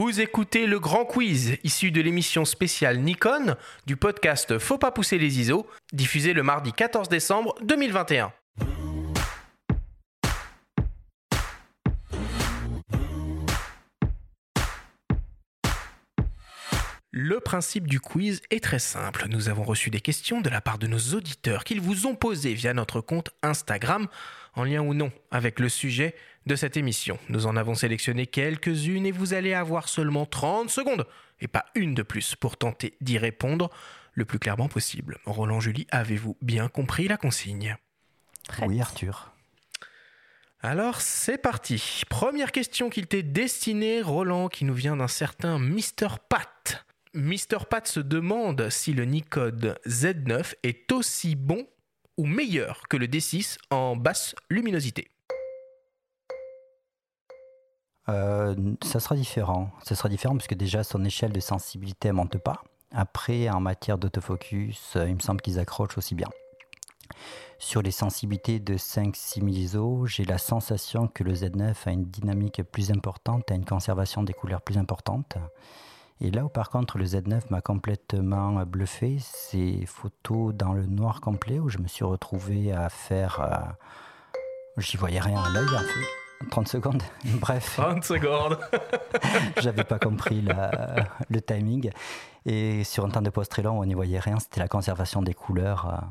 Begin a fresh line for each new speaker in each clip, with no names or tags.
Vous écoutez le grand quiz issu de l'émission spéciale Nikon du podcast Faut pas pousser les ISO, diffusé le mardi 14 décembre 2021. Le principe du quiz est très simple. Nous avons reçu des questions de la part de nos auditeurs qu'ils vous ont posées via notre compte Instagram, en lien ou non avec le sujet de cette émission. Nous en avons sélectionné quelques-unes et vous allez avoir seulement 30 secondes, et pas une de plus, pour tenter d'y répondre le plus clairement possible. Roland Julie, avez-vous bien compris la consigne?
Oui, Arthur.
Alors c'est parti. Première question qu'il t'est destinée, Roland, qui nous vient d'un certain Mr. Pat. Mr. Pat se demande si le Nikon Z9 est aussi bon ou meilleur que le D6 en basse luminosité.
Euh, ça sera différent. Ça sera différent parce que déjà son échelle de sensibilité ne monte pas. Après, en matière d'autofocus, euh, il me semble qu'ils accrochent aussi bien. Sur les sensibilités de 5-6 ISO, j'ai la sensation que le Z9 a une dynamique plus importante, a une conservation des couleurs plus importante. Et là où par contre le Z9 m'a complètement bluffé, c'est photos dans le noir complet où je me suis retrouvé à faire... Euh, j'y voyais rien à l'œil en fait. 30 secondes, bref.
30 secondes.
J'avais pas compris le timing. Et sur un temps de pause très long, on n'y voyait rien. C'était la conservation des couleurs euh,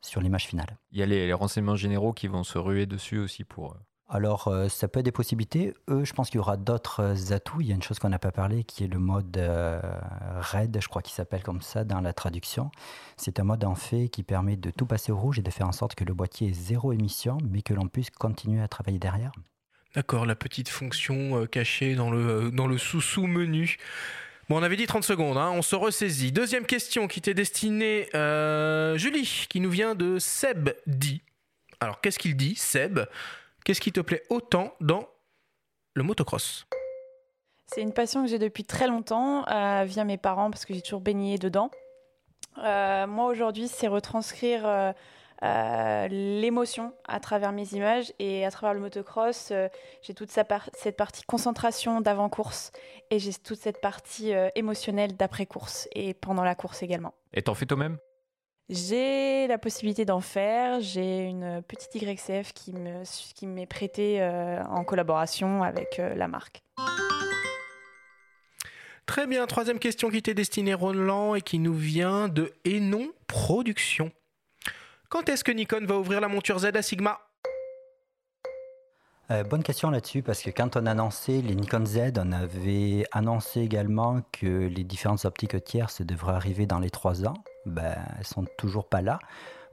sur l'image finale.
Il y a les, les, renseignements généraux qui vont se ruer dessus aussi pour euh,
alors, euh, ça peut être des possibilités. Eux, je pense qu'il y aura d'autres euh, atouts. Il y a une chose qu'on n'a pas parlé qui est le mode euh, RED, je crois qu'il s'appelle comme ça dans la traduction. C'est un mode en fait qui permet de tout passer au rouge et de faire en sorte que le boîtier ait zéro émission, mais que l'on puisse continuer à travailler derrière.
D'accord, la petite fonction cachée dans le, dans le sous-sous-menu. Bon, on avait dit 30 secondes, hein, on se ressaisit. Deuxième question qui t'est destinée, Julie, qui nous vient de Seb dit. Alors, qu'est-ce qu'il dit, Seb? Qu'est-ce qui te plaît autant dans le motocross?
C'est une passion que j'ai depuis très longtemps, euh, via mes parents, parce que j'ai toujours baigné dedans. Euh, moi, aujourd'hui, c'est retranscrire euh, l'émotion à travers mes images. Et à travers le motocross, j'ai toute cette partie concentration d'avant-course et j'ai toute cette partie émotionnelle d'après-course et pendant la course également.
Et t'en fais toi-même?
J'ai la possibilité d'en faire. J'ai une petite YCF qui me qui m'est prêtée euh, en collaboration avec euh, la marque.
Très bien, troisième question qui était destinée Roland et qui nous vient de Enon Production. Quand est-ce que Nikon va ouvrir la monture Z à Sigma?
Euh, bonne question là-dessus, parce que quand on a annoncé les Nikon Z, on avait annoncé également que les différentes optiques tierces devraient arriver dans les trois ans. Ben, elles sont toujours pas là.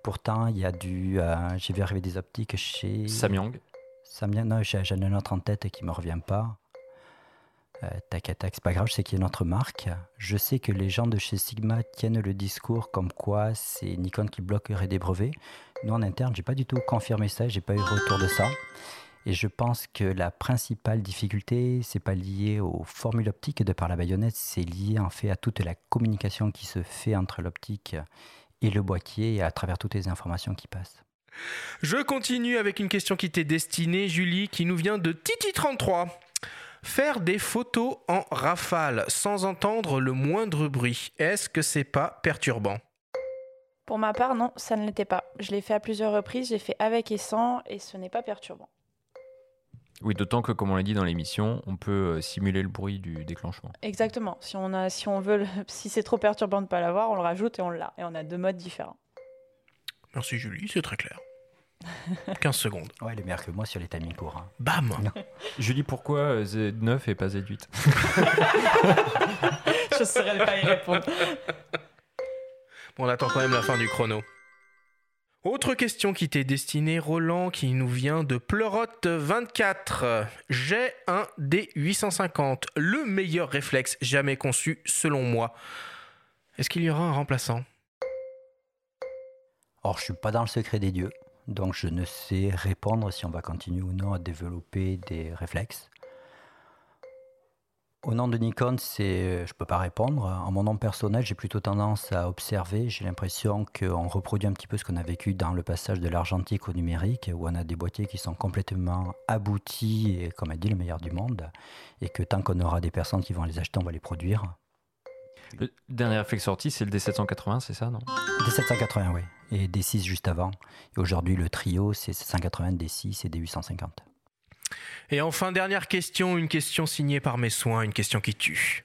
Pourtant, il y a du. Euh, j'ai vu arriver des optiques chez.
Samyang.
Samyang, non, j'en ai une autre en tête qui me revient pas. Euh, tac, tac, c'est pas grave, je sais qu'il y a notre marque. Je sais que les gens de chez Sigma tiennent le discours comme quoi c'est Nikon qui bloquerait des brevets. Nous, en interne, j'ai pas du tout confirmé ça, j'ai pas eu retour de ça. Et je pense que la principale difficulté, c'est pas lié aux formules optiques de par la baïonnette, c'est lié en fait à toute la communication qui se fait entre l'optique et le boîtier et à travers toutes les informations qui passent.
Je continue avec une question qui t'est destinée, Julie, qui nous vient de Titi33. Faire des photos en rafale sans entendre le moindre bruit, est-ce que c'est pas perturbant?
Pour ma part, non, ça ne l'était pas. Je l'ai fait à plusieurs reprises, j'ai fait avec et sans, et ce n'est pas perturbant.
Oui, d'autant que, comme on l'a dit dans l'émission, on peut euh, simuler le bruit du déclenchement.
Exactement. Si on, a, si on veut, si c'est trop perturbant de ne pas l'avoir, on le rajoute et on l'a. Et on a deux modes différents.
Merci Julie, c'est très clair. 15 secondes.
Ouais, il est meilleur que moi sur les timings courts. Hein.
Bam
Julie, pourquoi euh, Z9 et pas Z8
Je ne saurais pas y répondre.
Bon, on attend quand même la fin du chrono. Autre question qui t'est destinée, Roland, qui nous vient de Pleurote24. J'ai un D850, le meilleur réflexe jamais conçu selon moi. Est-ce qu'il y aura un remplaçant?
Or, je suis pas dans le secret des dieux, donc je ne sais répondre si on va continuer ou non à développer des réflexes. Au nom de Nikon, c'est, je peux pas répondre. En mon nom personnel, j'ai plutôt tendance à observer. J'ai l'impression qu'on reproduit un petit peu ce qu'on a vécu dans le passage de l'argentique au numérique, où on a des boîtiers qui sont complètement aboutis et, comme a dit, le meilleur du monde. Et que tant qu'on aura des personnes qui vont les acheter, on va les produire.
Le dernier réflexe sorti, c'est le D780, c'est ça, non?
D780, oui. Et D6 juste avant. Et aujourd'hui, le trio, c'est 780, D6 et D850.
Et enfin, dernière question, une question signée par mes soins, une question qui tue.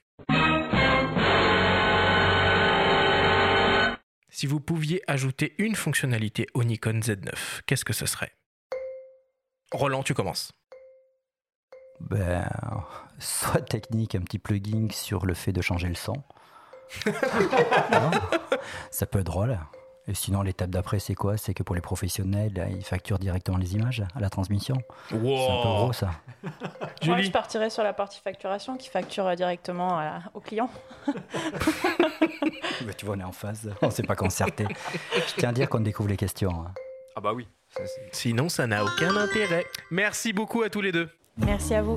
Si vous pouviez ajouter une fonctionnalité au Nikon Z9, qu'est-ce que ce serait? Roland, tu commences.
Ben, soit technique, un petit plugin sur le fait de changer le son. Non ça peut être drôle. Et sinon, l'étape d'après, c'est quoi? C'est que pour les professionnels, ils facturent directement les images à la transmission. C'est un peu gros, ça.
Moi, je partirais sur la partie facturation qui facture directement à- au client.
Ben, tu vois, on est en phase. On ne s'est pas concerté. Je tiens à dire qu'on découvre les questions. hein.
Ah bah oui. Ça,
Sinon, ça n'a aucun intérêt. Merci beaucoup à tous les deux.
Merci à vous.